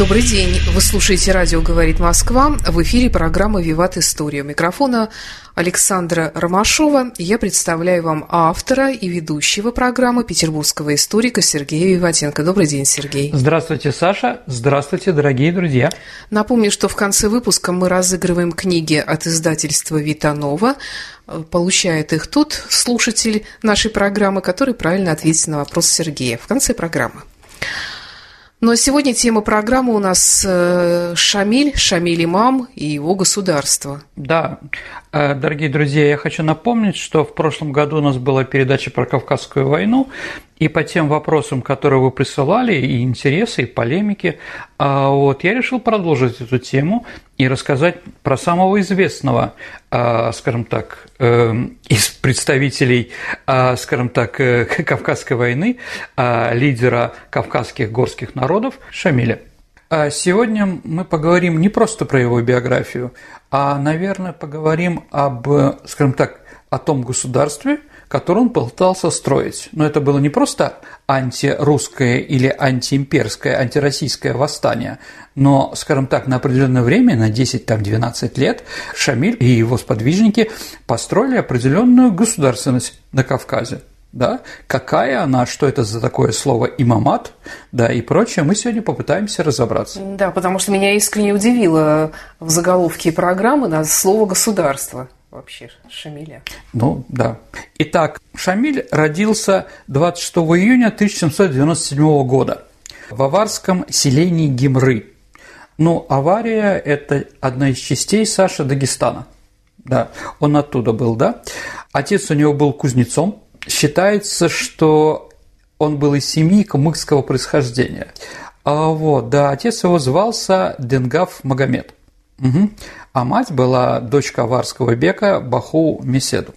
Добрый день. Вы слушаете радио «Говорит Москва». В эфире программа «Виват История». У микрофона Александра Ромашова. Я представляю вам автора и ведущего программы петербургского историка Сергея Виватенко. Добрый день, Сергей. Здравствуйте, Саша. Здравствуйте, дорогие друзья. Напомню, что в конце выпуска мы разыгрываем книги от издательства «Витанова». Получает их тот слушатель нашей программы, который правильно ответит на вопрос Сергея в конце программы. Но сегодня тема программы у нас э, Шамиль, Шамиль Имам и его государство. Да, э, дорогие друзья, я хочу напомнить, что в прошлом году у нас была передача про Кавказскую войну, и по тем вопросам, которые вы присылали, и интересы, и полемики, а, вот, я решил продолжить эту тему и рассказать про самого известного, а, скажем так, эм, из представителей, а, скажем так, э, Кавказской войны, лидера кавказских горских народов Шамиля. Сегодня мы поговорим не просто про его биографию, а, наверное, поговорим об, скажем так, о том государстве, который он пытался строить. Но это было не просто антирусское или антиимперское, антироссийское восстание, но, скажем так, на определенное время, на 10-12 лет, Шамиль и его сподвижники построили определенную государственность на Кавказе да, какая она, что это за такое слово имамат, да, и прочее, мы сегодня попытаемся разобраться. Да, потому что меня искренне удивило в заголовке программы на слово «государство» вообще Шамиля. Ну, да. Итак, Шамиль родился 26 июня 1797 года в аварском селении Гимры. Ну, авария – это одна из частей Саша Дагестана. Да, он оттуда был, да. Отец у него был кузнецом. Считается, что он был из семьи кумыкского происхождения. А вот, да, отец его звался Денгав Магомед. Угу. А мать была дочка аварского бека Баху Меседу.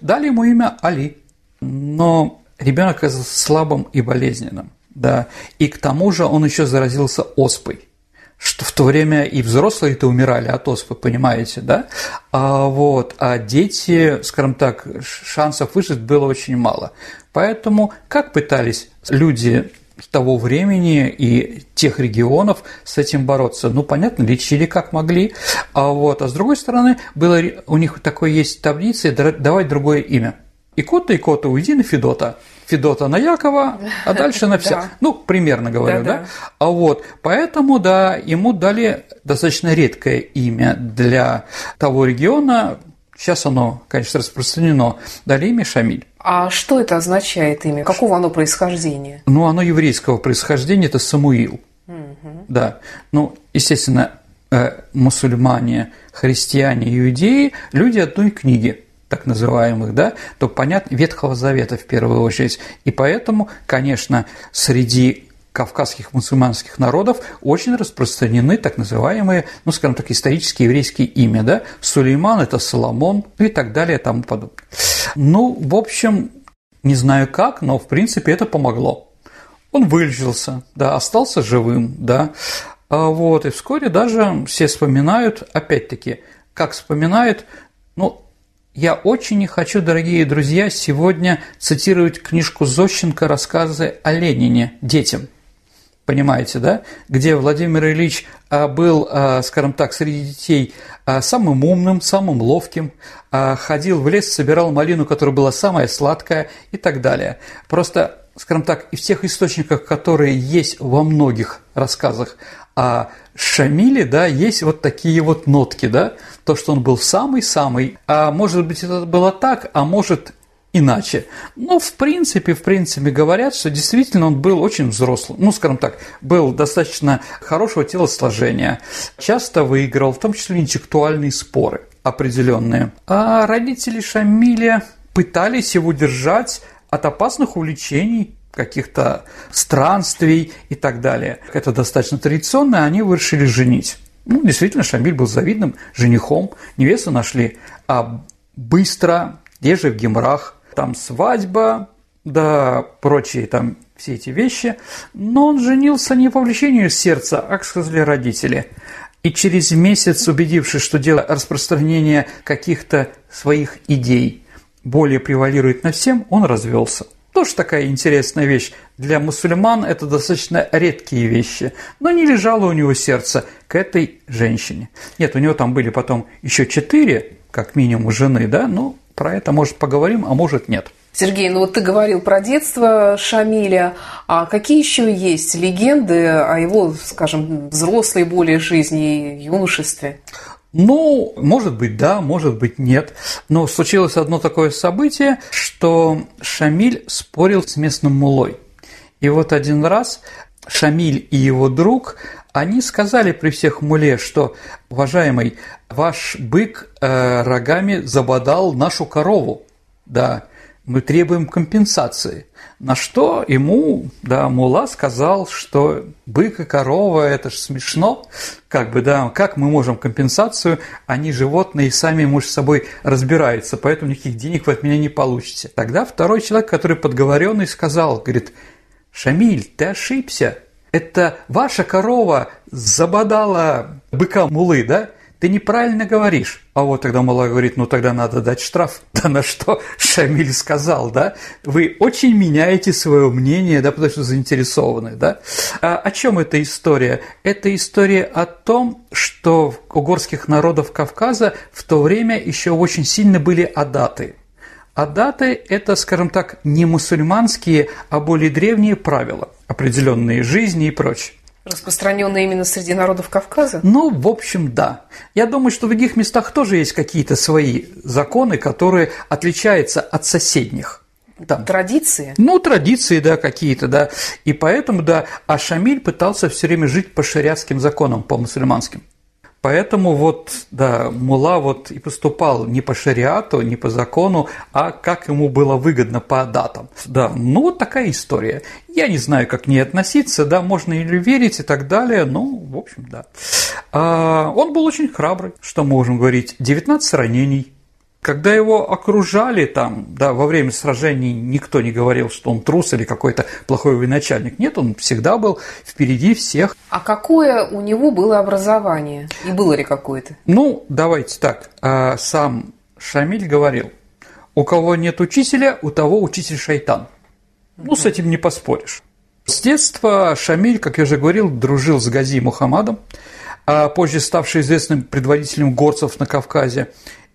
Дали ему имя Али, но ребенок оказался слабым и болезненным. Да. И к тому же он еще заразился оспой что в то время и взрослые-то умирали от оспы, понимаете, да? А, вот, а дети, скажем так, шансов выжить было очень мало. Поэтому как пытались люди того времени и тех регионов с этим бороться. Ну, понятно, лечили как могли, а вот, а с другой стороны, было, у них такое есть таблица, давать другое имя. Икота, Икота, уйди на Федота. Федота на Якова, а дальше на вся. Ну, примерно говорю, да? А вот, поэтому, да, ему дали достаточно редкое имя для того региона, сейчас оно, конечно, распространено, дали имя Шамиль. А что это означает имя? Какого оно происхождения? Ну, оно еврейского происхождения, это Самуил. Угу. Да. Ну, естественно, э, мусульмане, христиане, иудеи – люди одной книги так называемых, да, то понятно, Ветхого Завета в первую очередь. И поэтому, конечно, среди кавказских мусульманских народов очень распространены так называемые, ну, скажем так, исторические еврейские имя, да, Сулейман – это Соломон и так далее и тому подобное. Ну, в общем, не знаю как, но в принципе это помогло. Он вылечился, да, остался живым, да, а вот, и вскоре даже все вспоминают, опять-таки, как вспоминают, ну, я очень не хочу, дорогие друзья, сегодня цитировать книжку Зощенко «Рассказы о Ленине детям». Понимаете, да? Где Владимир Ильич а, был, а, скажем так, среди детей а, самым умным, самым ловким, ходил в лес, собирал малину, которая была самая сладкая и так далее. Просто, скажем так, и в тех источниках, которые есть во многих рассказах о Шамиле, да, есть вот такие вот нотки, да, то, что он был самый-самый, а может быть это было так, а может иначе. Но в принципе, в принципе говорят, что действительно он был очень взрослым, ну, скажем так, был достаточно хорошего телосложения, часто выиграл, в том числе интеллектуальные споры определенные. А родители Шамиля пытались его держать от опасных увлечений, каких-то странствий и так далее. Это достаточно традиционно, они решили женить. Ну, действительно, Шамиль был завидным женихом, невесту нашли, а быстро, где же в Гемрах, там свадьба, да прочие там все эти вещи, но он женился не по влечению сердца, а, как сказали родители. И через месяц, убедившись, что дело распространения каких-то своих идей более превалирует на всем, он развелся. Тоже такая интересная вещь. Для мусульман это достаточно редкие вещи, но не лежало у него сердце к этой женщине. Нет, у него там были потом еще четыре, как минимум, жены, да, ну, про это, может, поговорим, а может, нет. Сергей, ну вот ты говорил про детство Шамиля, а какие еще есть легенды о его, скажем, взрослой более жизни и юношестве? Ну, может быть, да, может быть, нет. Но случилось одно такое событие, что Шамиль спорил с местным мулой. И вот один раз Шамиль и его друг, они сказали при всех муле, что, уважаемый, ваш бык э, рогами забодал нашу корову. Да, мы требуем компенсации. На что ему, да, Мула сказал, что бык и корова – это же смешно, как бы, да, как мы можем компенсацию, они животные и сами между собой разбираются, поэтому никаких денег вы от меня не получите. Тогда второй человек, который подговоренный, сказал, говорит, Шамиль, ты ошибся, это ваша корова забодала быка Мулы, да? ты неправильно говоришь. А вот тогда Мала говорит, ну тогда надо дать штраф. Да на что Шамиль сказал, да? Вы очень меняете свое мнение, да, потому что заинтересованы, да? А о чем эта история? Это история о том, что у горских народов Кавказа в то время еще очень сильно были адаты. Адаты – это, скажем так, не мусульманские, а более древние правила, определенные жизни и прочее. Распространенные именно среди народов Кавказа? Ну, в общем, да. Я думаю, что в других местах тоже есть какие-то свои законы, которые отличаются от соседних. Там. Традиции? Ну, традиции, да, какие-то, да. И поэтому, да, а Шамиль пытался все время жить по шариатским законам, по мусульманским. Поэтому вот, да, Мула вот и поступал не по шариату, не по закону, а как ему было выгодно по датам. Да, ну вот такая история. Я не знаю, как к ней относиться, да, можно или верить и так далее, ну, в общем, да. А, он был очень храбрый, что можем говорить, 19 ранений, когда его окружали там, да, во время сражений никто не говорил, что он трус или какой-то плохой военачальник. Нет, он всегда был впереди всех. А какое у него было образование? И было ли какое-то? Ну, давайте так. А, сам Шамиль говорил, у кого нет учителя, у того учитель шайтан. Ну, с этим не поспоришь. С детства Шамиль, как я уже говорил, дружил с Гази Мухаммадом, а позже ставший известным предводителем горцев на Кавказе.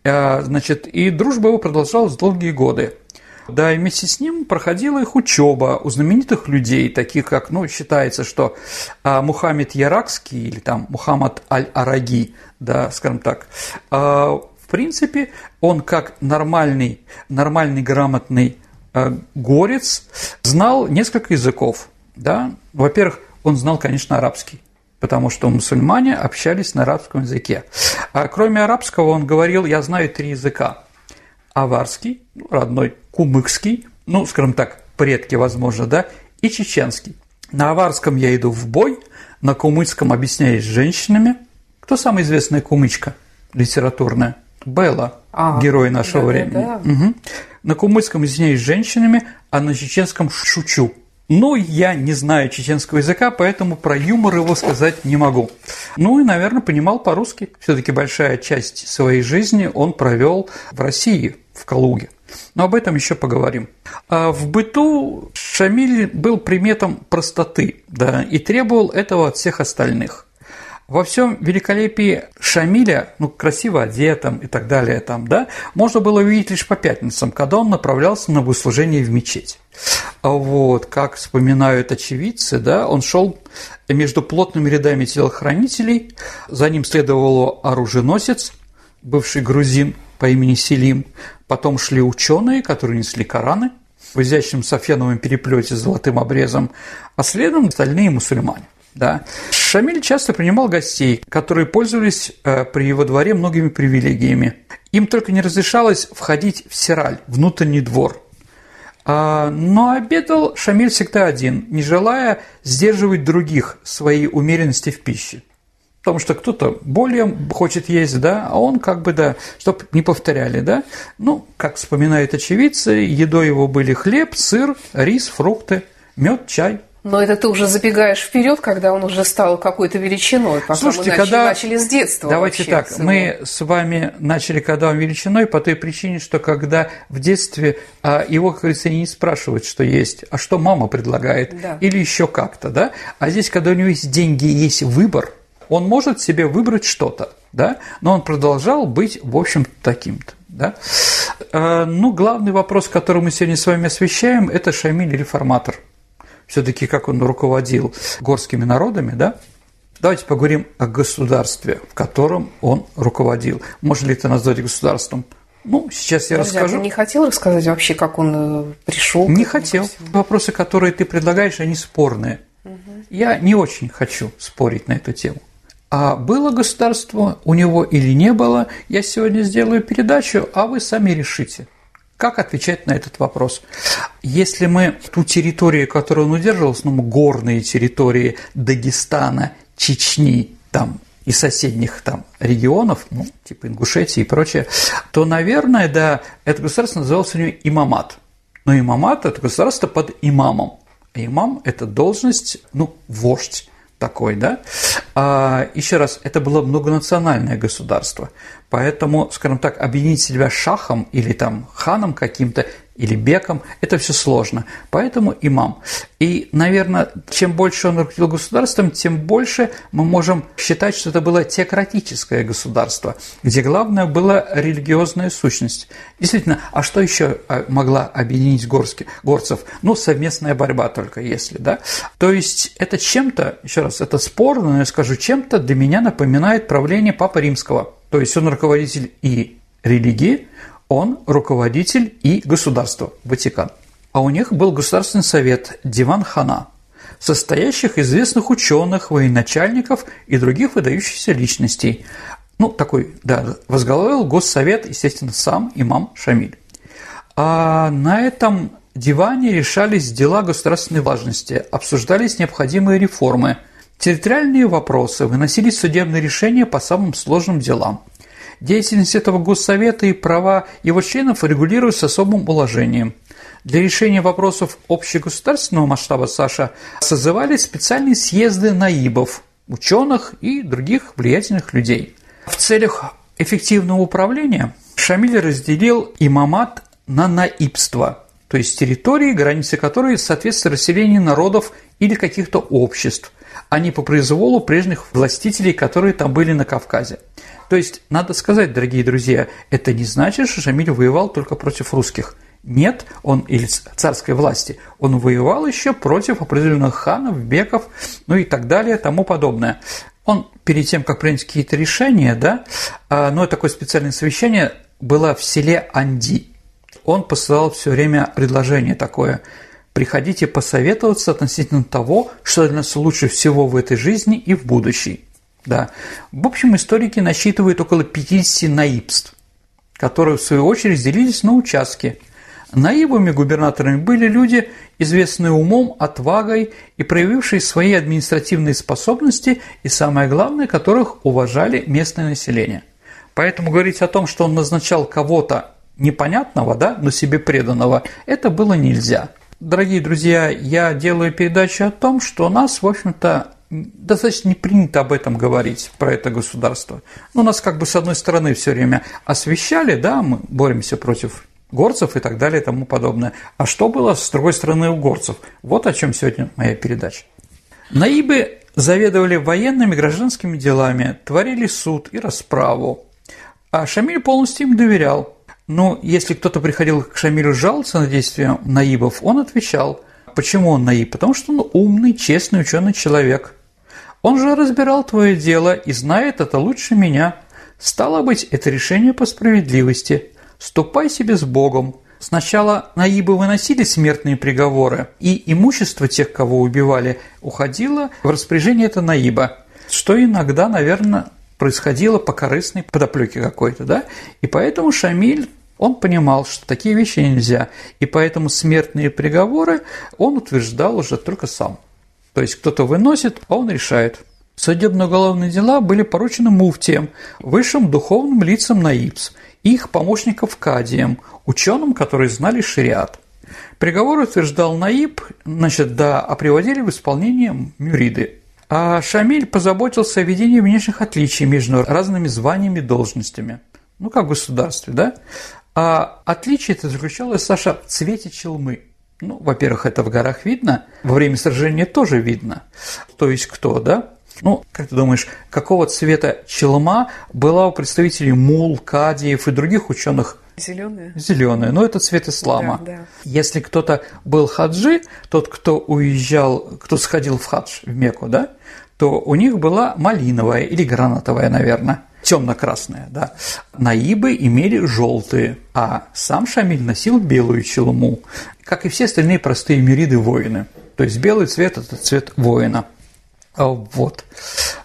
А, значит, и дружба его продолжалась долгие годы. Да, и вместе с ним проходила их учеба у знаменитых людей, таких как, ну, считается, что а, Мухаммед Яракский или там Мухаммад Аль-Араги, да, скажем так, а, в принципе, он как нормальный, нормальный грамотный а, горец знал несколько языков, да. Во-первых, он знал, конечно, арабский потому что мусульмане общались на арабском языке. А кроме арабского он говорил, я знаю три языка. Аварский, ну, родной, кумыкский, ну, скажем так, предки, возможно, да, и чеченский. На аварском я иду в бой, на кумычском объясняюсь с женщинами. Кто самая известная кумычка литературная? Белла, ага. герой нашего да, времени. Да, да. Угу. На кумычском объясняюсь с женщинами, а на чеченском шучу. Но я не знаю чеченского языка, поэтому про юмор его сказать не могу. Ну и, наверное, понимал по-русски. Все-таки большая часть своей жизни он провел в России, в Калуге. Но об этом еще поговорим. А в быту Шамиль был приметом простоты да, и требовал этого от всех остальных. Во всем великолепии Шамиля, ну, красиво одетым и так далее, там, да, можно было увидеть лишь по пятницам, когда он направлялся на богослужение в мечеть. Вот, как вспоминают очевидцы, да, он шел между плотными рядами телохранителей, за ним следовал оруженосец, бывший грузин по имени Селим, потом шли ученые, которые несли Кораны в изящном софьяновом переплете с золотым обрезом, а следом остальные мусульмане. Да. Шамиль часто принимал гостей, которые пользовались э, при его дворе многими привилегиями. Им только не разрешалось входить в Сираль, внутренний двор. А, но обедал Шамиль всегда один, не желая сдерживать других своей умеренности в пище. Потому что кто-то более хочет есть, да, а он как бы, да, чтобы не повторяли, да. Ну, как вспоминают очевидцы, едой его были хлеб, сыр, рис, фрукты, мед, чай – но это ты уже забегаешь вперед, когда он уже стал какой-то величиной, пока Слушайте, мы начали, когда... начали с детства. Давайте вообще, так, его... мы с вами начали, когда он величиной, по той причине, что когда в детстве а, его, как говорится, не спрашивают, что есть, а что мама предлагает, да. или еще как-то, да? А здесь, когда у него есть деньги, есть выбор, он может себе выбрать что-то, да? Но он продолжал быть, в общем, таким-то. Да? А, ну, главный вопрос, который мы сегодня с вами освещаем, это Шамиль реформатор – все-таки как он руководил горскими народами, да? Давайте поговорим о государстве, в котором он руководил. Можно ли это назвать государством? Ну, сейчас я Подожди, расскажу. А ты не хотел рассказать вообще, как он э, пришел? Не хотел. Вопросы, которые ты предлагаешь, они спорные. Угу. Я не очень хочу спорить на эту тему. А было государство у него или не было, я сегодня сделаю передачу, а вы сами решите – как отвечать на этот вопрос? Если мы ту территорию, которую он удерживался, ну, горные территории Дагестана, Чечни, там, и соседних там регионов, ну, типа Ингушетии и прочее, то, наверное, да, это государство называлось у него имамат. Но имамат – это государство под имамом. А имам – это должность, ну, вождь такой, да. А, еще раз, это было многонациональное государство, поэтому, скажем так, объединить себя шахом или там ханом каким-то или беком, это все сложно. Поэтому имам. И, наверное, чем больше он руководил государством, тем больше мы можем считать, что это было теократическое государство, где главное была религиозная сущность. Действительно, а что еще а, могла объединить горски, горцев? Ну, совместная борьба только если, да? То есть это чем-то, еще раз, это спорно, но я скажу, чем-то для меня напоминает правление Папы Римского. То есть он руководитель и религии, он руководитель и государства, Ватикан. А у них был Государственный совет Диван Хана, состоящих известных ученых, военачальников и других выдающихся личностей. Ну, такой, да, возглавил Госсовет, естественно, сам имам Шамиль. А на этом диване решались дела государственной важности, обсуждались необходимые реформы, территориальные вопросы, выносились судебные решения по самым сложным делам – Деятельность этого Госсовета и права его членов регулируются особым уложением. Для решения вопросов общегосударственного масштаба Саша созывались специальные съезды наибов, ученых и других влиятельных людей. В целях эффективного управления Шамиль разделил имамат на наибство, то есть территории, границы которой соответствуют расселению народов или каких-то обществ, а не по произволу прежних властителей, которые там были на Кавказе. То есть, надо сказать, дорогие друзья, это не значит, что Шамиль воевал только против русских. Нет, он или царской власти, он воевал еще против определенных ханов, беков, ну и так далее, тому подобное. Он перед тем, как принять какие-то решения, да, ну, такое специальное совещание было в селе Анди. Он посылал все время предложение такое – приходите посоветоваться относительно того, что для нас лучше всего в этой жизни и в будущей. Да. В общем, историки насчитывают около 50 наибств, которые, в свою очередь, делились на участки. Наибами губернаторами были люди, известные умом, отвагой и проявившие свои административные способности и, самое главное, которых уважали местное население. Поэтому говорить о том, что он назначал кого-то непонятного, да, но себе преданного, это было нельзя. Дорогие друзья, я делаю передачу о том, что у нас, в общем-то, достаточно не принято об этом говорить, про это государство. Ну, нас как бы с одной стороны все время освещали, да, мы боремся против горцев и так далее и тому подобное. А что было с другой стороны у горцев? Вот о чем сегодня моя передача. Наибы заведовали военными гражданскими делами, творили суд и расправу. А Шамиль полностью им доверял. Но если кто-то приходил к Шамилю жаловаться на действия наибов, он отвечал. Почему он наиб? Потому что он умный, честный, ученый человек – он же разбирал твое дело и знает это лучше меня. Стало быть, это решение по справедливости. Ступай себе с Богом. Сначала наибы выносили смертные приговоры, и имущество тех, кого убивали, уходило в распоряжение этого наиба, что иногда, наверное, происходило по корыстной подоплеке какой-то, да? И поэтому Шамиль Он понимал, что такие вещи нельзя, и поэтому смертные приговоры он утверждал уже только сам. То есть кто-то выносит, а он решает. Судебно-уголовные дела были поручены муфтиям, высшим духовным лицам Наибс, их помощников Кадием, ученым, которые знали шариат. Приговор утверждал Наиб, значит, да, а приводили в исполнение мюриды. А Шамиль позаботился о ведении внешних отличий между разными званиями и должностями. Ну, как в государстве, да? А отличие это заключалось, Саша, в цвете челмы. Ну, во-первых, это в горах видно, во время сражения тоже видно. То есть кто, да? Ну, как ты думаешь, какого цвета челма была у представителей мул, кадиев и других ученых? Зеленая. Зеленая. Но это цвет ислама. Да, да. Если кто-то был хаджи, тот, кто уезжал, кто сходил в хадж в Мекку, да, то у них была малиновая или гранатовая, наверное, темно-красная, да. Наибы имели желтые, а сам Шамиль носил белую челму, как и все остальные простые мюриды воины. То есть белый цвет – это цвет воина. А вот.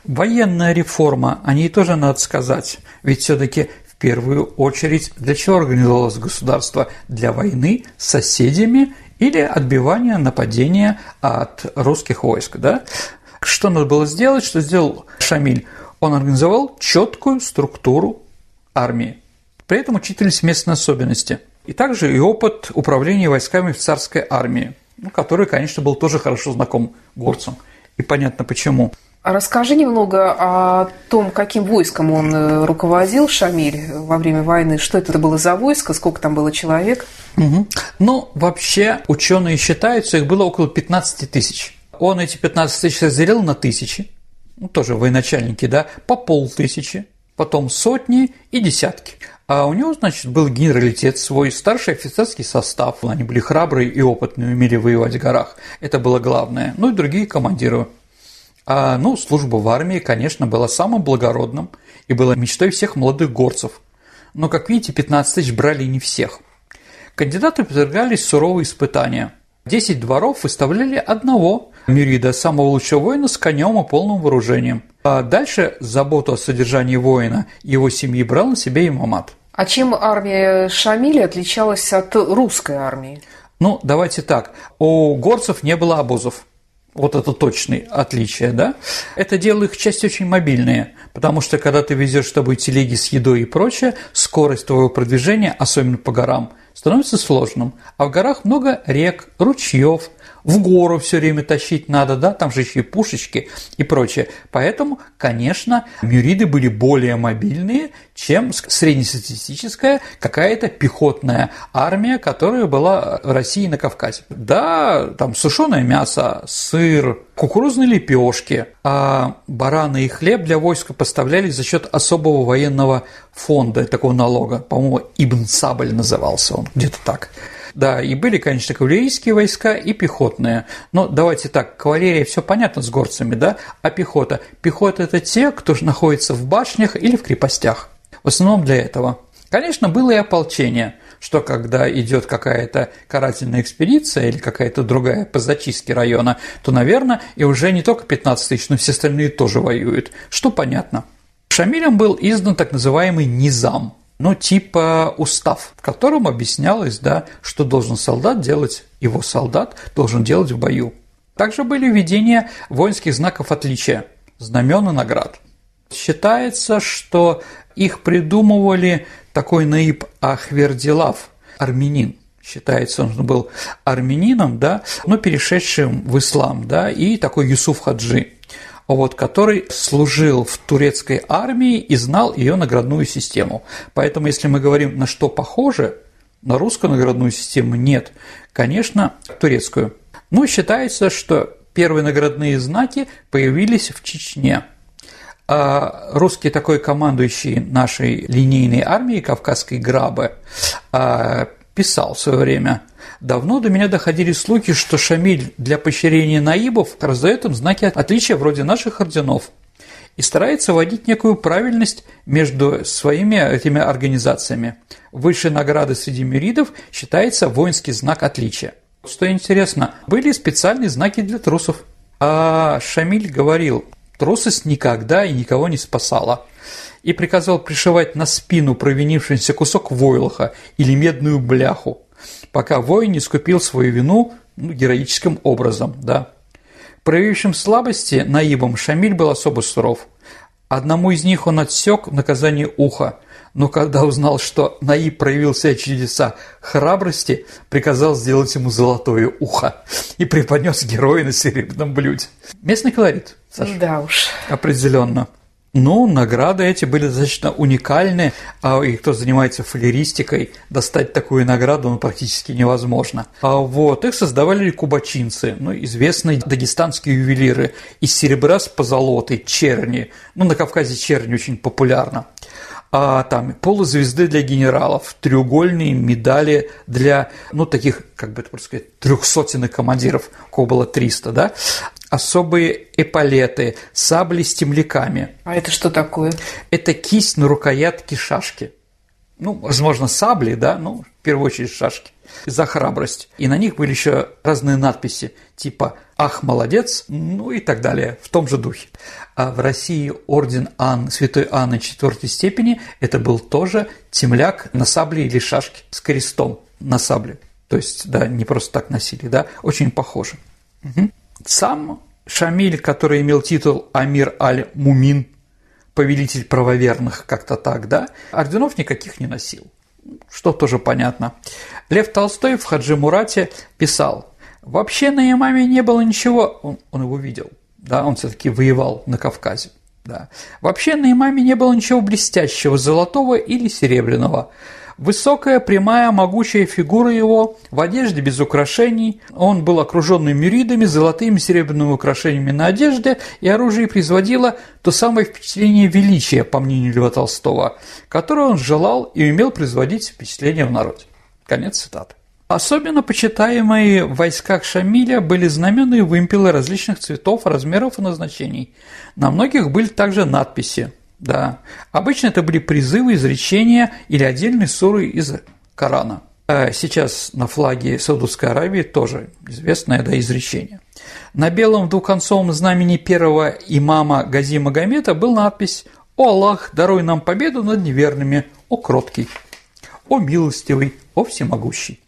Военная реформа, о ней тоже надо сказать, ведь все-таки в первую очередь для чего организовалось государство? Для войны с соседями или отбивания нападения от русских войск, да? Что надо было сделать, что сделал Шамиль? Он организовал четкую структуру армии. При этом учитывались местные особенности. И также и опыт управления войсками в царской армии, ну, который, конечно, был тоже хорошо знаком горцам – и понятно почему. Расскажи немного о том, каким войском он э, руководил, Шамиль, во время войны. Что это было за войско, сколько там было человек? Угу. Ну, вообще, ученые считают, что их было около 15 тысяч. Он эти 15 тысяч разделил на тысячи, ну, тоже военачальники, да, по полтысячи, потом сотни и десятки. А у него, значит, был генералитет свой, старший офицерский состав. Они были храбрые и опытные, умели воевать в горах. Это было главное. Ну и другие командиры. А, ну, служба в армии, конечно, была самым благородным и была мечтой всех молодых горцев. Но, как видите, 15 тысяч брали не всех. Кандидаты подвергались суровые испытания. Десять дворов выставляли одного Мюрида, самого лучшего воина, с конем и полным вооружением – а дальше заботу о содержании воина и его семьи брал на себя имамат. А чем армия Шамиля отличалась от русской армии? Ну, давайте так. У горцев не было обозов. Вот это точное отличие, да? Это делало их части очень мобильные, потому что когда ты везешь с тобой телеги с едой и прочее, скорость твоего продвижения, особенно по горам, становится сложным. А в горах много рек, ручьев, в гору все время тащить надо, да, там же еще и пушечки и прочее. Поэтому, конечно, мюриды были более мобильные, чем среднестатистическая какая-то пехотная армия, которая была в России на Кавказе. Да, там сушеное мясо, сыр, кукурузные лепешки, а бараны и хлеб для войска поставлялись за счет особого военного фонда, такого налога. По-моему, Ибн Сабль назывался он, где-то так. Да, и были, конечно, кавалерийские войска и пехотные. Но давайте так, кавалерия все понятно с горцами, да? А пехота? Пехота – это те, кто находится в башнях или в крепостях. В основном для этого. Конечно, было и ополчение, что когда идет какая-то карательная экспедиция или какая-то другая по зачистке района, то, наверное, и уже не только 15 тысяч, но все остальные тоже воюют, что понятно. Шамилем был издан так называемый низам – ну, типа устав, в котором объяснялось, да, что должен солдат делать, его солдат должен делать в бою. Также были введения воинских знаков отличия, знамен и наград. Считается, что их придумывали такой Наиб Ахвердилав, армянин. Считается, он был армянином, да, но перешедшим в ислам, да, и такой Юсуф Хаджи вот, который служил в турецкой армии и знал ее наградную систему. Поэтому, если мы говорим, на что похоже, на русскую наградную систему нет, конечно, турецкую. Но считается, что первые наградные знаки появились в Чечне. А русский такой командующий нашей линейной армией Кавказской Грабы а, писал в свое время – Давно до меня доходили слухи, что Шамиль для поощрения наибов раздает им знаки отличия вроде наших орденов и старается вводить некую правильность между своими этими организациями. Высшей наградой среди мюридов считается воинский знак отличия. Что интересно, были специальные знаки для трусов. А Шамиль говорил, трусость никогда и никого не спасала. И приказал пришивать на спину провинившийся кусок войлоха или медную бляху, пока воин не скупил свою вину ну, героическим образом, да. Проявившим слабости наибом Шамиль был особо суров. Одному из них он отсек наказание уха, но когда узнал, что Наиб проявил себя чудеса храбрости, приказал сделать ему золотое ухо и преподнес героя на серебряном блюде. Местный колорит, Саша. Да уж. Определенно. Ну, награды эти были достаточно уникальны, а и кто занимается фалеристикой, достать такую награду ну, практически невозможно. А вот их создавали кубачинцы, ну, известные дагестанские ювелиры из серебра с позолотой, черни. Ну, на Кавказе черни очень популярна а, там полузвезды для генералов, треугольные медали для, ну, таких, как бы это просто сказать, трехсотенных командиров, у кого было 300, да, особые эполеты, сабли с темляками. А это что такое? Это кисть на рукоятке шашки. Ну, возможно, сабли, да, ну, в первую очередь шашки за храбрость. И на них были еще разные надписи, типа «Ах, молодец», ну и так далее, в том же духе. А в России орден Ан, святой Анны четвертой степени – это был тоже темляк на сабле или шашке с крестом на сабле. То есть, да, не просто так носили, да, очень похоже. Угу. Сам Шамиль, который имел титул Амир аль-Мумин, повелитель правоверных, как-то так, да, орденов никаких не носил что тоже понятно. Лев Толстой в Хаджи Мурате писал, «Вообще на имаме не было ничего...» Он, он его видел, да, он все-таки воевал на Кавказе. Да. Вообще на имаме не было ничего блестящего, золотого или серебряного. Высокая, прямая, могучая фигура его, в одежде без украшений. Он был окруженный мюридами, золотыми серебряными украшениями на одежде, и оружие производило то самое впечатление величия, по мнению Льва Толстого, которое он желал и умел производить впечатление в народе. Конец цитаты. Особенно почитаемые в войсках Шамиля были знамена и вымпелы различных цветов, размеров и назначений. На многих были также надписи – да. Обычно это были призывы, изречения или отдельные суры из Корана. А сейчас на флаге Саудовской Аравии тоже известное да, изречение. На белом двухконцовом знамени первого имама Гази Магомета был надпись «О Аллах, даруй нам победу над неверными, о кроткий, о милостивый, о всемогущий».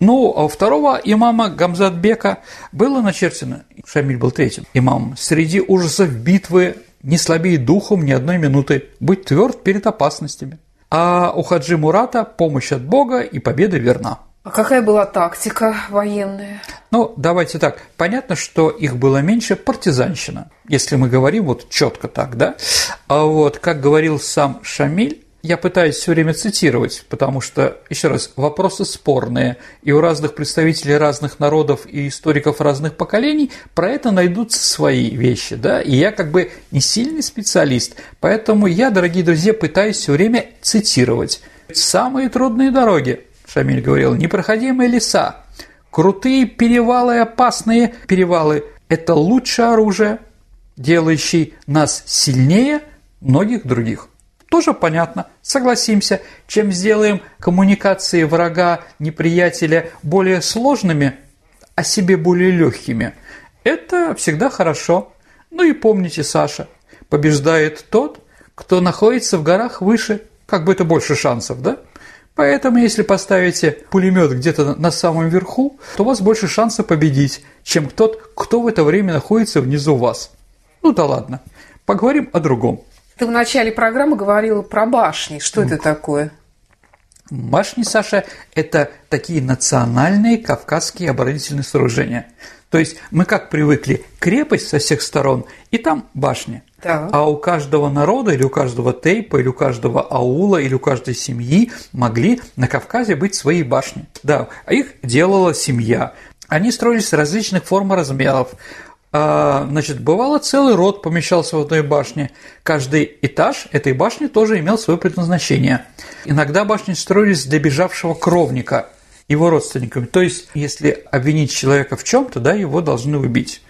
Ну, а у второго имама Гамзатбека было начерчено, Шамиль был третьим имамом, среди ужасов битвы не слабее духом ни одной минуты, быть тверд перед опасностями. А у Хаджи Мурата помощь от Бога и победа верна. А какая была тактика военная? Ну, давайте так. Понятно, что их было меньше партизанщина, если мы говорим вот четко так, да? А вот, как говорил сам Шамиль, я пытаюсь все время цитировать, потому что, еще раз, вопросы спорные, и у разных представителей разных народов и историков разных поколений про это найдутся свои вещи, да, и я как бы не сильный специалист, поэтому я, дорогие друзья, пытаюсь все время цитировать. Самые трудные дороги, Шамиль говорил, непроходимые леса, крутые перевалы опасные перевалы – это лучшее оружие, делающее нас сильнее многих других тоже понятно, согласимся, чем сделаем коммуникации врага, неприятеля более сложными, а себе более легкими. Это всегда хорошо. Ну и помните, Саша, побеждает тот, кто находится в горах выше, как бы это больше шансов, да? Поэтому, если поставите пулемет где-то на самом верху, то у вас больше шансов победить, чем тот, кто в это время находится внизу вас. Ну да ладно, поговорим о другом. Ты в начале программы говорила про башни. Что это такое? Башни, Саша, это такие национальные кавказские оборонительные сооружения. То есть мы как привыкли, крепость со всех сторон, и там башни. Да. А у каждого народа, или у каждого тейпа, или у каждого аула, или у каждой семьи могли на Кавказе быть свои башни. Да, а их делала семья. Они строились различных форм и размеров. А, значит, бывало, целый род помещался в одной башне. Каждый этаж этой башни тоже имел свое предназначение. Иногда башни строились для бежавшего кровника, его родственниками. То есть, если обвинить человека в чем-то, да, его должны убить.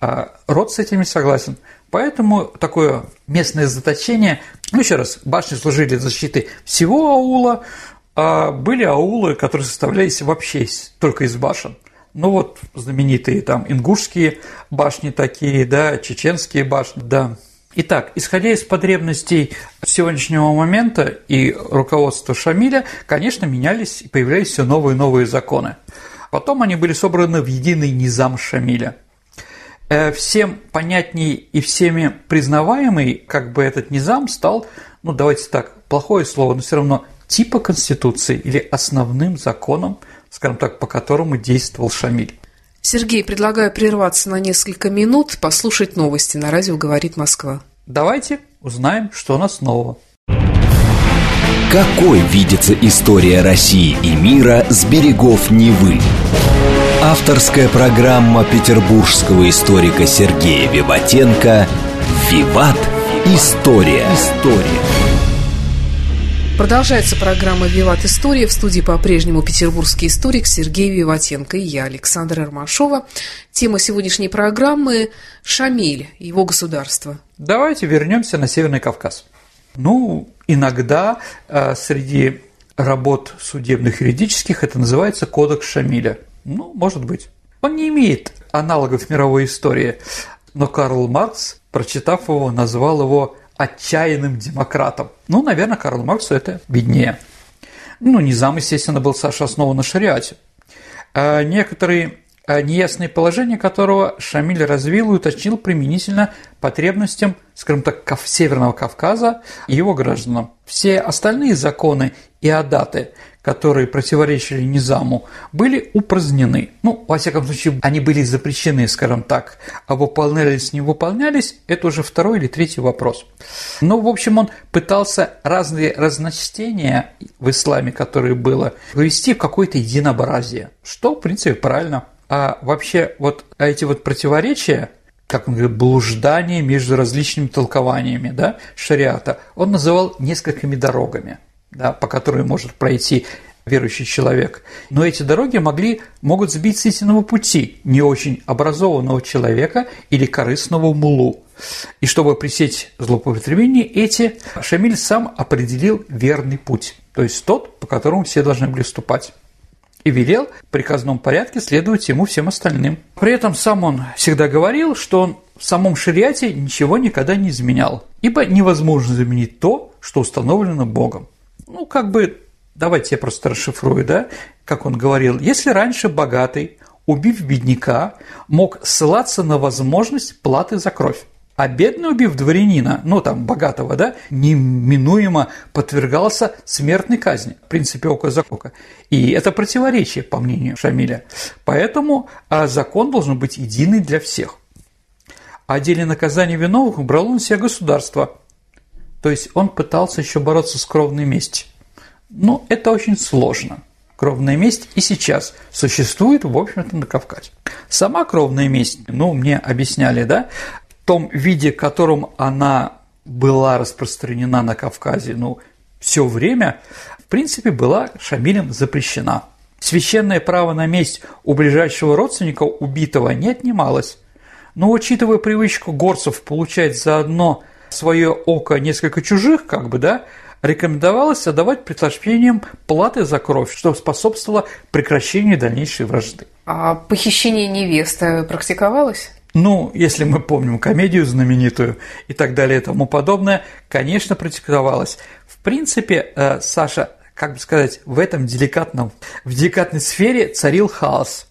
А род с этим не согласен. Поэтому такое местное заточение, ну еще раз, башни служили защиты всего аула, а были аулы, которые составлялись вообще только из башен. Ну вот знаменитые там ингушские башни такие, да, чеченские башни, да. Итак, исходя из потребностей сегодняшнего момента и руководства Шамиля, конечно, менялись и появлялись все новые и новые законы. Потом они были собраны в единый низам Шамиля. Э, всем понятней и всеми признаваемый, как бы этот низам стал, ну давайте так, плохое слово, но все равно типа Конституции или основным законом, скажем так, по которому действовал Шамиль. Сергей, предлагаю прерваться на несколько минут, послушать новости на радио «Говорит Москва». Давайте узнаем, что у нас нового. Какой видится история России и мира с берегов Невы? Авторская программа петербургского историка Сергея Виватенко «Виват. История». История. Продолжается программа «Виват История». В студии по-прежнему петербургский историк Сергей Виватенко и я, Александра Ромашова. Тема сегодняшней программы – Шамиль, его государство. Давайте вернемся на Северный Кавказ. Ну, иногда э, среди работ судебных юридических это называется Кодекс Шамиля. Ну, может быть. Он не имеет аналогов мировой истории, но Карл Маркс, прочитав его, назвал его отчаянным демократом. Ну, наверное, Карл Марксу это виднее. Ну, Низам, естественно, был, Саша, основан на шариате. А некоторые а неясные положения которого Шамиль развил и уточнил применительно потребностям, скажем так, Северного Кавказа и его гражданам. Все остальные законы и адаты которые противоречили Низаму, были упразднены. Ну, во всяком случае, они были запрещены, скажем так, а выполнялись, не выполнялись, это уже второй или третий вопрос. Но, в общем, он пытался разные разночтения в исламе, которые было, вывести в какое-то единообразие, что, в принципе, правильно. А вообще, вот эти вот противоречия, как он говорит, блуждание между различными толкованиями да, шариата, он называл несколькими дорогами – да, по которой может пройти верующий человек. Но эти дороги могли, могут сбить с истинного пути не очень образованного человека или корыстного мулу. И чтобы пресечь злоупотребление, эти Шамиль сам определил верный путь, то есть тот, по которому все должны были ступать и велел в приказном порядке следовать ему всем остальным. При этом сам он всегда говорил, что он в самом шариате ничего никогда не изменял, ибо невозможно заменить то, что установлено Богом ну, как бы, давайте я просто расшифрую, да, как он говорил, если раньше богатый, убив бедняка, мог ссылаться на возможность платы за кровь, а бедный, убив дворянина, ну там богатого, да, неминуемо подвергался смертной казни, в принципе, око за око. И это противоречие, по мнению Шамиля. Поэтому а закон должен быть единый для всех. А деле наказания виновных брало на себя государство, то есть он пытался еще бороться с кровной местью. Но это очень сложно. Кровная месть и сейчас существует, в общем-то, на Кавказе. Сама кровная месть, ну, мне объясняли, да, том виде, в котором она была распространена на Кавказе, ну, все время, в принципе, была Шамилем запрещена. Священное право на месть у ближайшего родственника убитого не отнималось. Но учитывая привычку горцев получать заодно свое око несколько чужих, как бы, да, рекомендовалось отдавать предпочтением платы за кровь, что способствовало прекращению дальнейшей вражды. А похищение невесты практиковалось? Ну, если мы помним комедию знаменитую и так далее и тому подобное, конечно, практиковалось. В принципе, э, Саша, как бы сказать, в этом деликатном, в деликатной сфере царил хаос,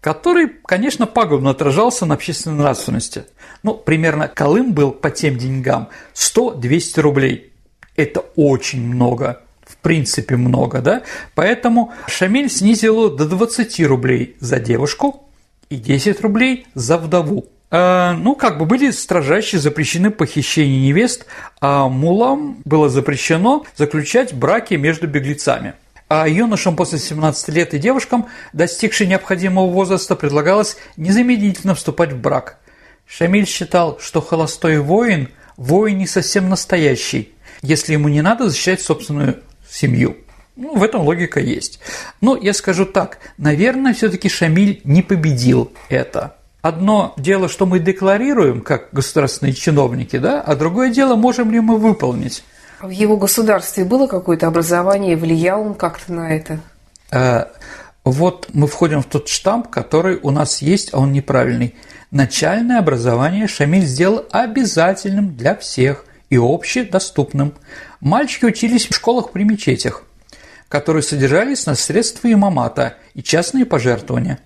который, конечно, пагубно отражался на общественной нравственности – ну, примерно Колым был по тем деньгам 100-200 рублей. Это очень много, в принципе много, да? Поэтому Шамиль снизил до 20 рублей за девушку и 10 рублей за вдову. А, ну, как бы были строжайше запрещены похищения невест, а мулам было запрещено заключать браки между беглецами. А юношам после 17 лет и девушкам, достигшим необходимого возраста, предлагалось незамедлительно вступать в брак – Шамиль считал, что холостой воин – воин не совсем настоящий, если ему не надо защищать собственную семью. Ну, в этом логика есть. Но я скажу так, наверное, все-таки Шамиль не победил это. Одно дело, что мы декларируем как государственные чиновники, да, а другое дело, можем ли мы выполнить. В его государстве было какое-то образование, влиял он как-то на это? Э, Вот мы входим в тот штамп, который у нас есть, а он неправильный. Начальное образование Шамиль сделал обязательным для всех и общедоступным. Мальчики учились в школах при мечетях, которые содержались на средства имамата и частные пожертвования.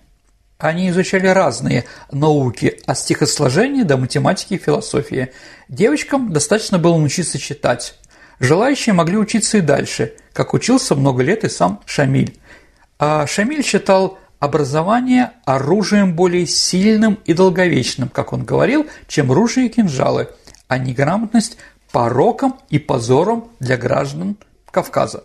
Они изучали разные науки, от стихосложения до математики и философии. Девочкам достаточно было научиться читать. Желающие могли учиться и дальше, как учился много лет и сам Шамиль. А Шамиль считал образование оружием более сильным и долговечным, как он говорил, чем ружья и кинжалы, а неграмотность – пороком и позором для граждан Кавказа.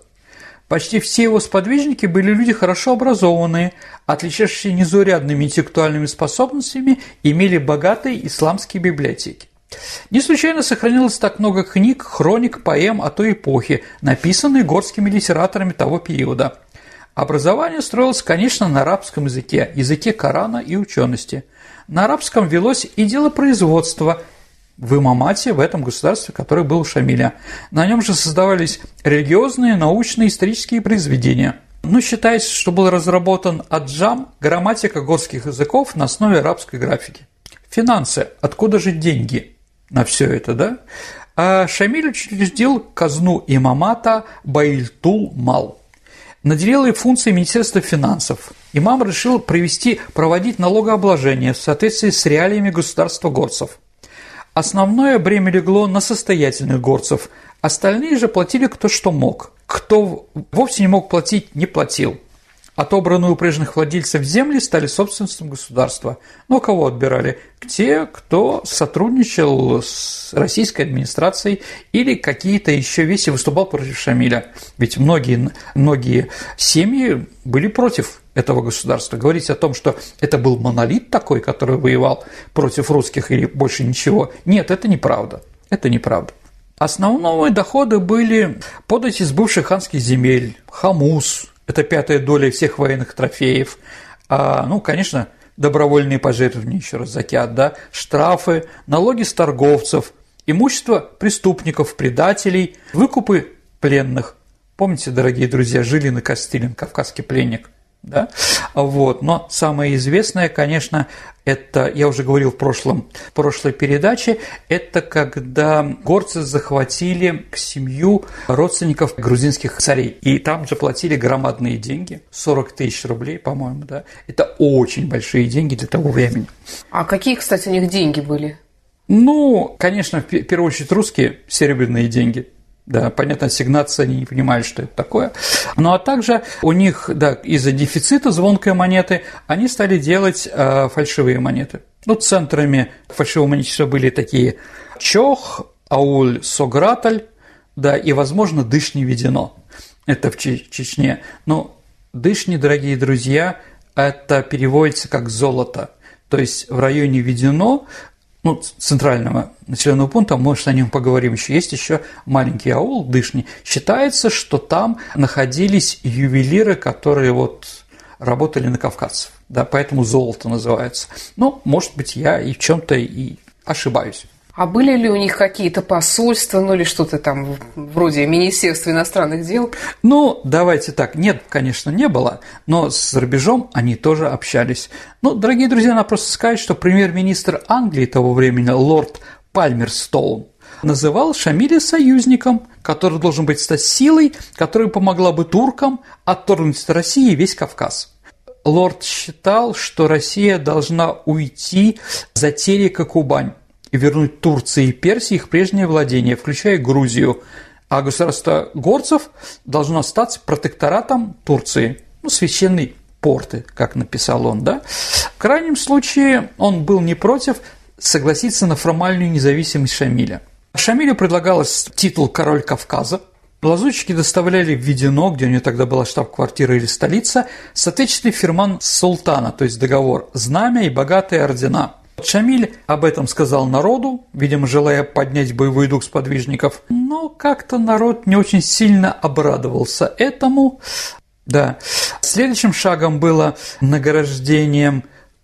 Почти все его сподвижники были люди хорошо образованные, отличавшиеся незаурядными интеллектуальными способностями, имели богатые исламские библиотеки. Не случайно сохранилось так много книг, хроник, поэм о той эпохе, написанных горскими литераторами того периода. Образование строилось, конечно, на арабском языке, языке Корана и учености. На арабском велось и дело производства в имамате, в этом государстве, которое было Шамиля. На нем же создавались религиозные, научные, исторические произведения. Ну, считается, что был разработан аджам, грамматика горских языков на основе арабской графики. Финансы. Откуда же деньги на все это, да? А Шамиль учредил казну имамата Баильтул Мал. Наделил и функции Министерства финансов. Имам решил провести, проводить налогообложение в соответствии с реалиями государства горцев – Основное бремя легло на состоятельных горцев, остальные же платили кто что мог. Кто вовсе не мог платить, не платил. Отобранные у прежних владельцев земли стали собственностью государства. Но кого отбирали? Те, кто сотрудничал с российской администрацией или какие-то еще вещи выступал против Шамиля. Ведь многие, многие семьи были против этого государства. Говорить о том, что это был монолит такой, который воевал против русских или больше ничего, нет, это неправда. Это неправда. Основные доходы были подать из бывших ханских земель, хамус, это пятая доля всех военных трофеев, а, ну, конечно, добровольные пожертвования, еще раз закят, да, штрафы, налоги с торговцев, имущество преступников, предателей, выкупы пленных. Помните, дорогие друзья, жили на Костылин, кавказский пленник – да? Вот. Но самое известное, конечно, это, я уже говорил в, прошлом, в прошлой передаче, это когда горцы захватили к семью родственников грузинских царей. И там заплатили громадные деньги, 40 тысяч рублей, по-моему, да. Это очень большие деньги для того времени. А какие, кстати, у них деньги были? Ну, конечно, в первую очередь русские серебряные деньги – да, понятно, ассигнации они не понимают, что это такое. Ну а также у них, да, из-за дефицита звонкой монеты они стали делать э, фальшивые монеты. Ну, центрами фальшивого монетчества были такие Чох, Ауль, Сограталь, да, и, возможно, Дышни Ведено. Это в Чечне. Но Дышни, дорогие друзья, это переводится как золото. То есть в районе Ведено ну, центрального населенного пункта, может, о нем поговорим еще. Есть еще маленький аул Дышни. Считается, что там находились ювелиры, которые вот работали на кавказцев, да, поэтому золото называется. Но, может быть, я и в чем-то и ошибаюсь. А были ли у них какие-то посольства, ну или что-то там вроде Министерства иностранных дел? Ну, давайте так, нет, конечно, не было, но с рубежом они тоже общались. Ну, дорогие друзья, надо просто сказать, что премьер-министр Англии того времени, лорд Пальмерстоун, называл Шамиля союзником, который должен быть стать силой, которая помогла бы туркам отторгнуть от России весь Кавказ. Лорд считал, что Россия должна уйти за Терека Кубань и вернуть Турции и Персии их прежнее владение, включая Грузию, а государство горцев должно остаться протекторатом Турции, ну, священной порты, как написал он, да. В крайнем случае он был не против согласиться на формальную независимость Шамиля. Шамилю предлагалось титул «Король Кавказа», Лазутчики доставляли в Ведено, где у нее тогда была штаб-квартира или столица, соответственно фирман султана, то есть договор, знамя и богатые ордена – Шамиль об этом сказал народу, видимо, желая поднять боевой дух сподвижников, но как-то народ не очень сильно обрадовался этому. Да. Следующим шагом было награждением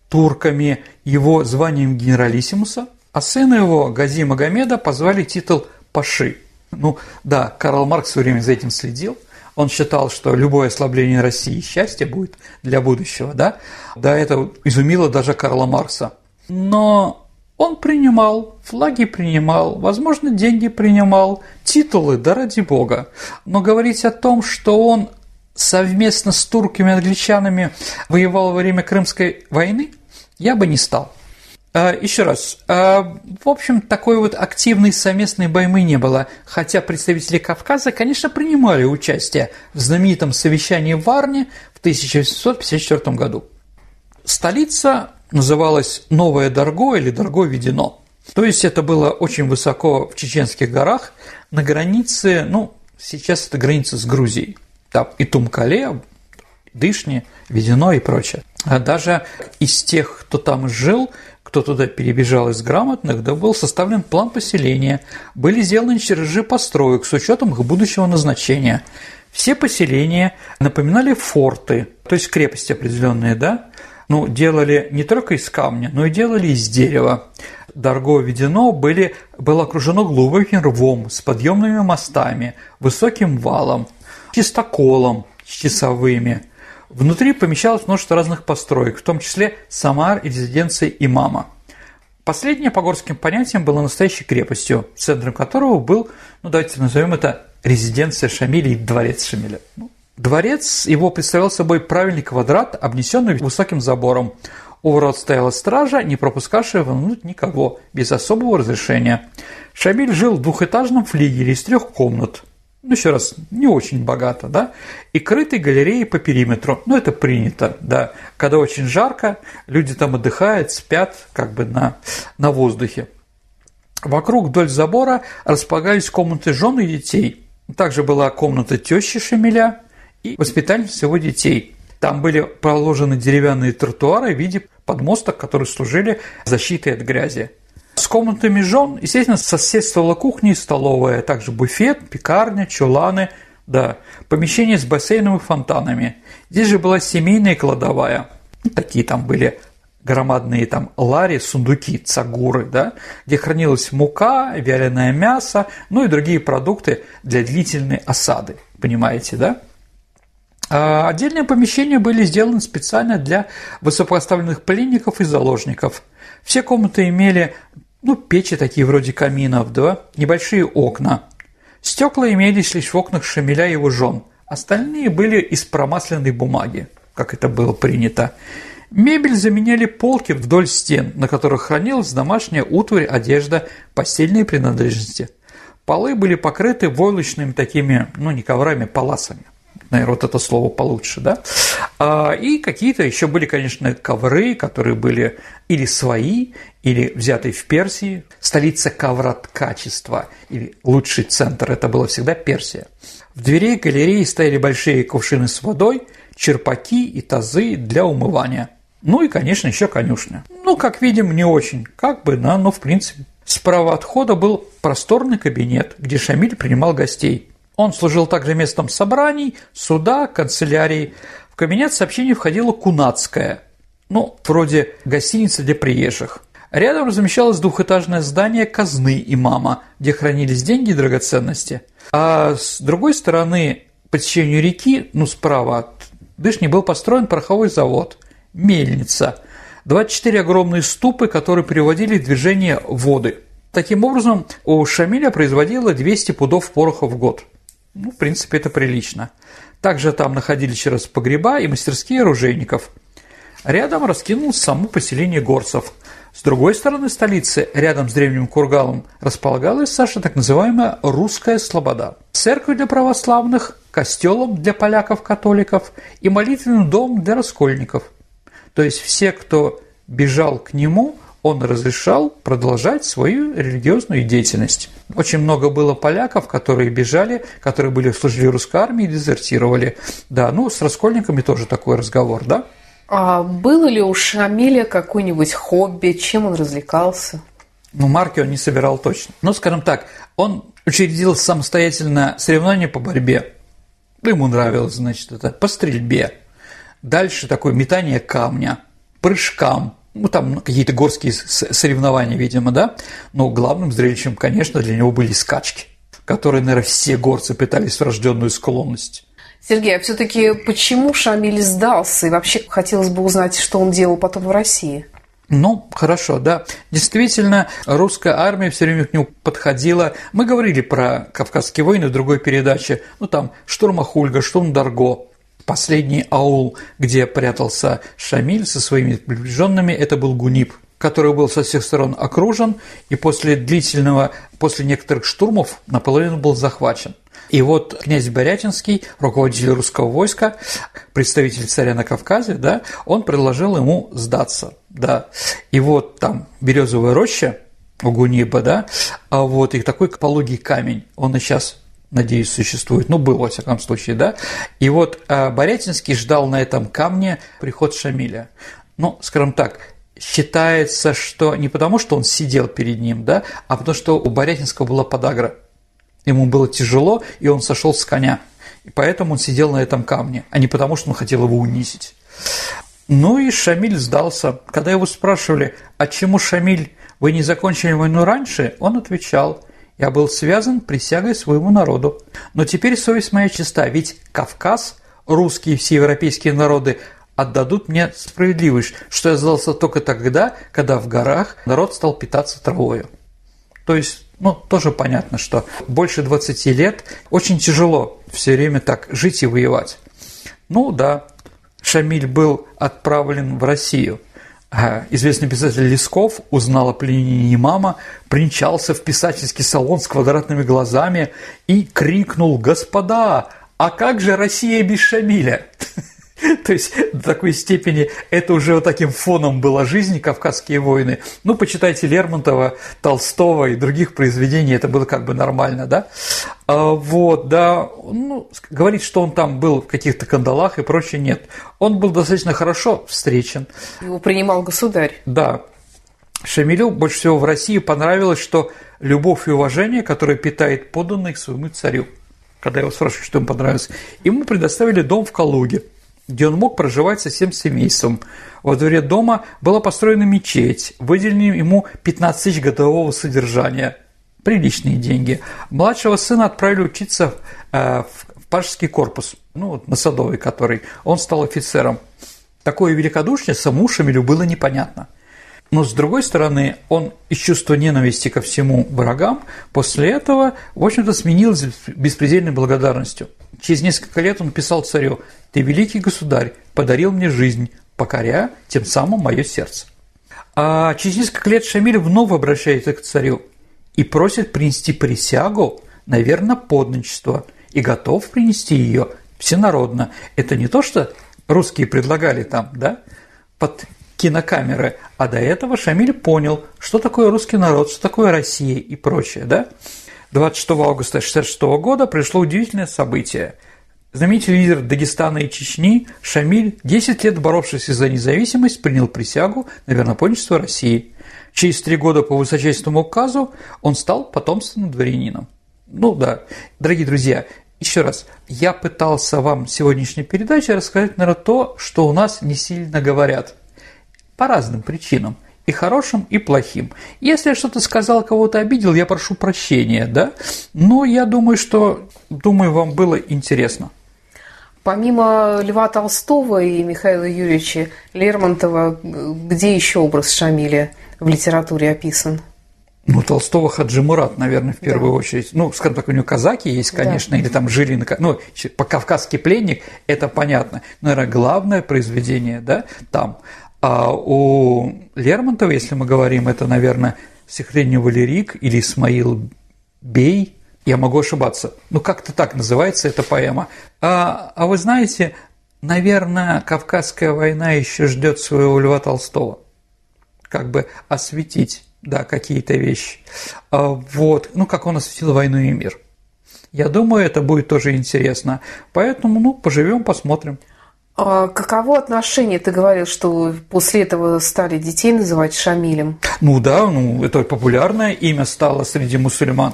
турками его званием генералиссимуса, а сына его, Гази Магомеда, позвали титул Паши. Ну да, Карл Маркс все время за этим следил. Он считал, что любое ослабление России счастье будет для будущего, да? Да, это изумило даже Карла Маркса. Но он принимал, флаги принимал, возможно, деньги принимал, титулы, да ради бога. Но говорить о том, что он совместно с турками и англичанами воевал во время Крымской войны, я бы не стал. А, Еще раз, а, в общем, такой вот активной совместной борьбы не было, хотя представители Кавказа, конечно, принимали участие в знаменитом совещании в Варне в 1854 году. Столица называлась Новое Дорго или Дорго Ведено. То есть это было очень высоко в Чеченских горах, на границе, ну, сейчас это граница с Грузией. Там и Тумкале, Дышни, Ведено и прочее. А даже из тех, кто там жил, кто туда перебежал из грамотных, да был составлен план поселения, были сделаны чертежи построек с учетом их будущего назначения. Все поселения напоминали форты, то есть крепости определенные, да? Ну, делали не только из камня, но и делали из дерева. Дорого Ведено были, было окружено глубоким рвом с подъемными мостами, высоким валом, чистоколом с часовыми – Внутри помещалось множество разных построек, в том числе сама резиденция имама. Последняя по горским понятиям была настоящей крепостью, центром которого был, ну давайте назовем это резиденция Шамиля и дворец Шамиля. Ну, дворец его представлял собой правильный квадрат, обнесенный высоким забором. У ворот стояла стража, не пропускавшая внутрь никого, без особого разрешения. Шамиль жил в двухэтажном флигеле из трех комнат – ну, еще раз, не очень богато, да, и крытые галереи по периметру, ну, это принято, да, когда очень жарко, люди там отдыхают, спят как бы на, на воздухе. Вокруг вдоль забора располагались комнаты жен и детей. Также была комната тещи Шамиля и воспитательница его детей. Там были проложены деревянные тротуары в виде подмосток, которые служили защитой от грязи. С комнатами жен, естественно, соседствовала кухня и столовая, также буфет, пекарня, чуланы, да, помещение с бассейном и фонтанами. Здесь же была семейная кладовая. Такие там были громадные там лари, сундуки, цагуры, да, где хранилась мука, вяленое мясо, ну и другие продукты для длительной осады, понимаете, да? А отдельные помещения были сделаны специально для высокопоставленных пленников и заложников. Все комнаты имели ну, печи такие вроде каминов, да, небольшие окна. Стекла имелись лишь в окнах Шамиля и его жен, остальные были из промасленной бумаги, как это было принято. Мебель заменяли полки вдоль стен, на которых хранилась домашняя утварь, одежда, постельные принадлежности. Полы были покрыты войлочными такими, ну не коврами, паласами наверное, вот это слово получше, да. А, и какие-то еще были, конечно, ковры, которые были или свои, или взятые в Персии. Столица ковроткачества или лучший центр – это была всегда Персия. В дверей галереи стояли большие кувшины с водой, черпаки и тазы для умывания. Ну и, конечно, еще конюшня. Ну, как видим, не очень, как бы, да, но в принципе. Справа от входа был просторный кабинет, где Шамиль принимал гостей. Он служил также местом собраний, суда, канцелярии. В кабинет сообщений входила Кунацкая, ну, вроде гостиницы для приезжих. Рядом размещалось двухэтажное здание казны имама, где хранились деньги и драгоценности. А с другой стороны, по течению реки, ну, справа от Дышни, был построен пороховой завод, мельница, 24 огромные ступы, которые приводили в движение воды. Таким образом, у Шамиля производило 200 пудов пороха в год – ну, в принципе, это прилично. Также там находились через погреба и мастерские оружейников. Рядом раскинулось само поселение горцев. С другой стороны столицы, рядом с древним Кургалом, располагалась, Саша, так называемая «Русская Слобода». Церковь для православных, костелом для поляков-католиков и молитвенный дом для раскольников. То есть все, кто бежал к нему, он разрешал продолжать свою религиозную деятельность. Очень много было поляков, которые бежали, которые были служили русской армии и дезертировали. Да, ну, с раскольниками тоже такой разговор, да? А было ли у Шамиля какое-нибудь хобби, чем он развлекался? Ну, марки он не собирал точно. Ну, скажем так, он учредил самостоятельно соревнования по борьбе. Ему нравилось, значит, это по стрельбе. Дальше такое метание камня, прыжкам, ну, там какие-то горские соревнования, видимо, да, но главным зрелищем, конечно, для него были скачки, которые, наверное, все горцы пытались врожденную склонность. Сергей, а все-таки почему Шамиль сдался? И вообще хотелось бы узнать, что он делал потом в России. Ну, хорошо, да. Действительно, русская армия все время к нему подходила. Мы говорили про Кавказские войны в другой передаче. Ну, там штурм Ахульга, штурм Дарго. Последний аул, где прятался Шамиль со своими приближенными, это был Гуниб, который был со всех сторон окружен, и после длительного, после некоторых штурмов наполовину был захвачен. И вот князь Борятинский, руководитель русского войска, представитель царя на Кавказе, да, он предложил ему сдаться, да. И вот там березовая роща у Гуниба, да, а вот и такой пологий камень, он и сейчас надеюсь, существует, ну, был, во всяком случае, да, и вот а, Борятинский ждал на этом камне приход Шамиля. Ну, скажем так, считается, что не потому, что он сидел перед ним, да, а потому что у Борятинского была подагра. Ему было тяжело, и он сошел с коня. И поэтому он сидел на этом камне, а не потому, что он хотел его унизить. Ну и Шамиль сдался. Когда его спрашивали, а чему Шамиль, вы не закончили войну раньше, он отвечал, я был связан присягой своему народу. Но теперь совесть моя чиста, ведь Кавказ, русские и все европейские народы отдадут мне справедливость, что я сдался только тогда, когда в горах народ стал питаться травою. То есть, ну, тоже понятно, что больше 20 лет очень тяжело все время так жить и воевать. Ну да, Шамиль был отправлен в Россию. Известный писатель Лесков узнал о пленении мама, принчался в писательский салон с квадратными глазами и крикнул «Господа, а как же Россия без Шамиля?» То есть до такой степени это уже вот таким фоном была жизнь, Кавказские войны. Ну, почитайте Лермонтова, Толстого и других произведений, это было как бы нормально, да? А, вот, да, ну, говорить, что он там был в каких-то кандалах и прочее, нет. Он был достаточно хорошо встречен. Его принимал государь. Да. Шамилю больше всего в России понравилось, что любовь и уважение, которое питает подданный к своему царю. Когда его спрашивают, что ему понравилось, ему предоставили дом в Калуге – где он мог проживать со всем семейством. Во дворе дома была построена мечеть, выделены ему 15 тысяч годового содержания. Приличные деньги. Младшего сына отправили учиться э, в пажеский корпус, ну вот на Садовой который. Он стал офицером. Такое великодушие самому Шамилю было непонятно. Но с другой стороны, он из чувства ненависти ко всему врагам после этого, в общем-то, сменился беспредельной благодарностью. Через несколько лет он писал царю «Ты, великий государь, подарил мне жизнь, покоря тем самым мое сердце». А через несколько лет Шамиль вновь обращается к царю и просит принести присягу на верноподданничество и готов принести ее всенародно. Это не то, что русские предлагали там, да, под кинокамеры, а до этого Шамиль понял, что такое русский народ, что такое Россия и прочее, да. 26 августа 1966 года пришло удивительное событие. Знаменитый лидер Дагестана и Чечни Шамиль, 10 лет боровшийся за независимость, принял присягу на верноподчество России. Через три года по высочайственному указу он стал потомственным дворянином. Ну да, дорогие друзья, еще раз, я пытался вам в сегодняшней передаче рассказать, наверное, то, что у нас не сильно говорят – по разным причинам. И хорошим, и плохим. Если я что-то сказал, кого-то обидел, я прошу прощения, да? Но я думаю, что, думаю, вам было интересно. Помимо Льва Толстого и Михаила Юрьевича Лермонтова, где еще образ Шамиля в литературе описан? Ну, Толстого Хаджи Мурат, наверное, в первую да. очередь. Ну, скажем так, у него казаки есть, конечно, да. или там жили на... Ну, по-кавказски пленник, это понятно. Но, наверное, главное произведение, да, там. А у Лермонтова, если мы говорим, это, наверное, стихотворение «Валерик» или «Исмаил Бей», я могу ошибаться, ну как-то так называется эта поэма. А, а вы знаете, наверное, Кавказская война еще ждет своего Льва Толстого, как бы осветить, да, какие-то вещи. А, вот, ну как он осветил войну и мир. Я думаю, это будет тоже интересно. Поэтому, ну, поживем, посмотрим. А каково отношение? Ты говорил, что после этого стали детей называть Шамилем. Ну да, ну это популярное имя стало среди мусульман.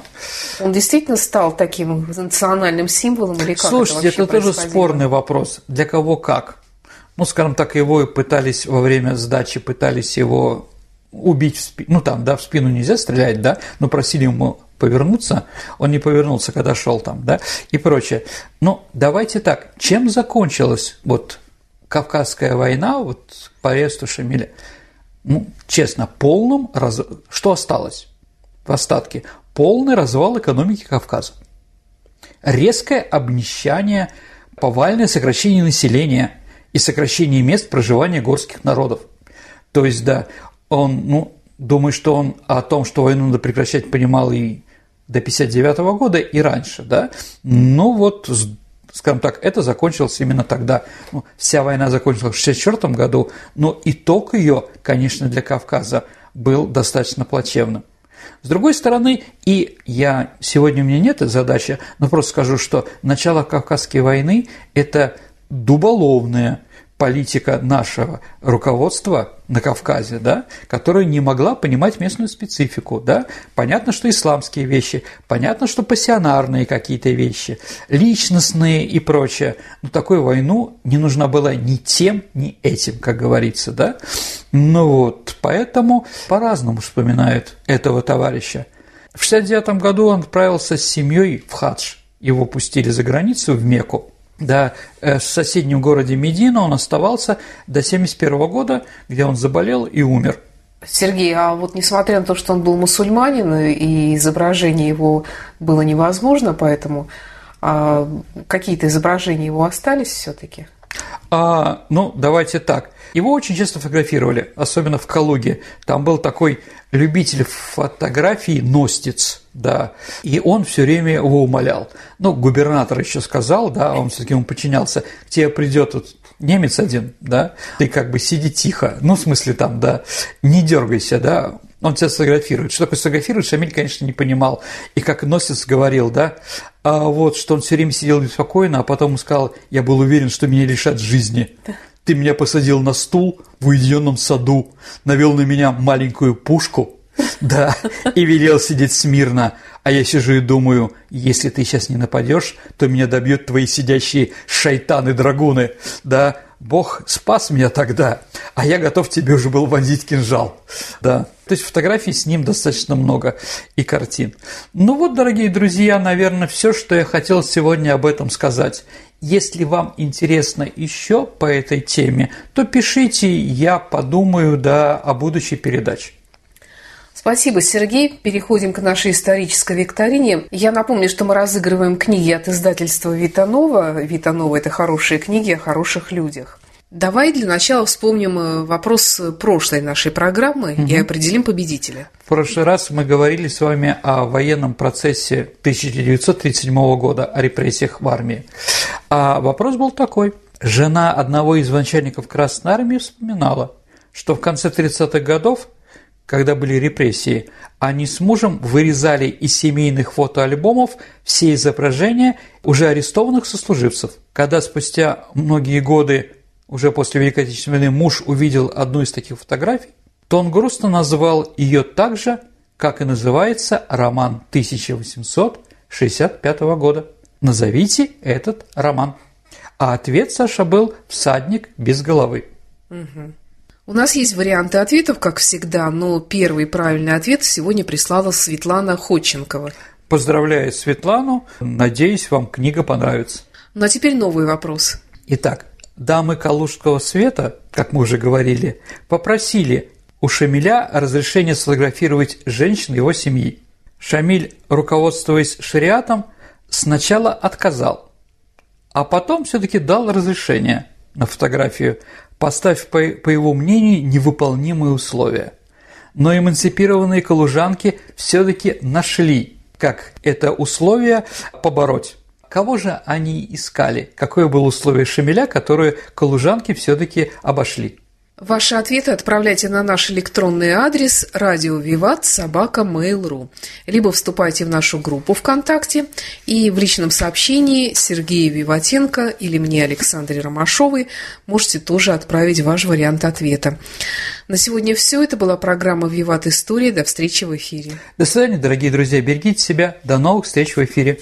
Он действительно стал таким национальным символом или как Слушайте, это, это тоже спорный вопрос. Для кого как? Ну, скажем так, его пытались во время сдачи, пытались его убить в спину, ну там, да, в спину нельзя стрелять, да, но просили ему повернуться, он не повернулся, когда шел там, да, и прочее. Но давайте так, чем закончилась вот Кавказская война, вот по аресту Шамиля? Ну, честно, полным, раз... что осталось в остатке? Полный развал экономики Кавказа. Резкое обнищание, повальное сокращение населения и сокращение мест проживания горских народов. То есть, да, он, ну, думаю, что он о том, что войну надо прекращать, понимал и до 59 года, и раньше, да. Ну вот, скажем так, это закончилось именно тогда. Ну, вся война закончилась в 1964 году, но итог ее, конечно, для Кавказа был достаточно плачевным. С другой стороны, и я сегодня у меня нет этой задачи, но просто скажу, что начало Кавказской войны – это дуболовное политика нашего руководства на Кавказе, да, которая не могла понимать местную специфику. Да. Понятно, что исламские вещи, понятно, что пассионарные какие-то вещи, личностные и прочее. Но такую войну не нужна была ни тем, ни этим, как говорится. Да. Ну вот, поэтому по-разному вспоминают этого товарища. В 1969 году он отправился с семьей в хадж. Его пустили за границу в Мекку да, э, в соседнем городе Медина он оставался до 1971 года, где он заболел и умер. Сергей, а вот несмотря на то, что он был мусульманин, и изображение его было невозможно, поэтому а какие-то изображения его остались все-таки? А, ну, давайте так. Его очень часто фотографировали, особенно в Калуге. Там был такой любитель фотографий, Ностиц, да, и он все время его умолял. Ну, губернатор еще сказал, да, он все-таки ему подчинялся, к тебе придет вот немец один, да, ты как бы сиди тихо, ну, в смысле там, да, не дергайся, да, он тебя сфотографирует. Что такое сфотографирует, Шамиль, конечно, не понимал. И как Носец говорил, да, а вот, что он все время сидел беспокойно, а потом сказал, я был уверен, что меня лишат жизни. Ты меня посадил на стул в уединенном саду, навел на меня маленькую пушку, да, и велел сидеть смирно. А я сижу и думаю, если ты сейчас не нападешь, то меня добьют твои сидящие шайтаны-драгуны, да, Бог спас меня тогда, а я готов тебе уже был вонзить кинжал. Да. То есть фотографий с ним достаточно много и картин. Ну вот, дорогие друзья, наверное, все, что я хотел сегодня об этом сказать. Если вам интересно еще по этой теме, то пишите, я подумаю да, о будущей передаче. Спасибо, Сергей. Переходим к нашей исторической викторине. Я напомню, что мы разыгрываем книги от издательства «Витанова». «Витанова» – это хорошие книги о хороших людях. Давай для начала вспомним э, вопрос прошлой нашей программы угу. и определим победителя. В прошлый раз мы говорили с вами о военном процессе 1937 года, о репрессиях в армии. А вопрос был такой. Жена одного из начальников Красной Армии вспоминала, что в конце 30-х годов когда были репрессии, они с мужем вырезали из семейных фотоальбомов все изображения уже арестованных сослуживцев. Когда спустя многие годы, уже после Великой Отечественной войны, муж увидел одну из таких фотографий, то он грустно назвал ее так же, как и называется роман 1865 года. Назовите этот роман. А ответ Саша был «Всадник без головы». Угу. У нас есть варианты ответов, как всегда, но первый правильный ответ сегодня прислала Светлана Ходченкова. Поздравляю Светлану, надеюсь, вам книга понравится. Ну а теперь новый вопрос. Итак, дамы Калужского света, как мы уже говорили, попросили у Шамиля разрешения сфотографировать женщин его семьи. Шамиль, руководствуясь шариатом, сначала отказал, а потом все-таки дал разрешение на фотографию, поставив, по, по его мнению, невыполнимые условия. Но эмансипированные калужанки все-таки нашли, как это условие побороть. Кого же они искали? Какое было условие Шамиля, которое калужанки все-таки обошли? Ваши ответы отправляйте на наш электронный адрес радио Виват собака mail.ru либо вступайте в нашу группу ВКонтакте и в личном сообщении Сергея Виватенко или мне Александре Ромашовой можете тоже отправить ваш вариант ответа. На сегодня все. Это была программа «Виват История». До встречи в эфире. До свидания, дорогие друзья. Берегите себя. До новых встреч в эфире.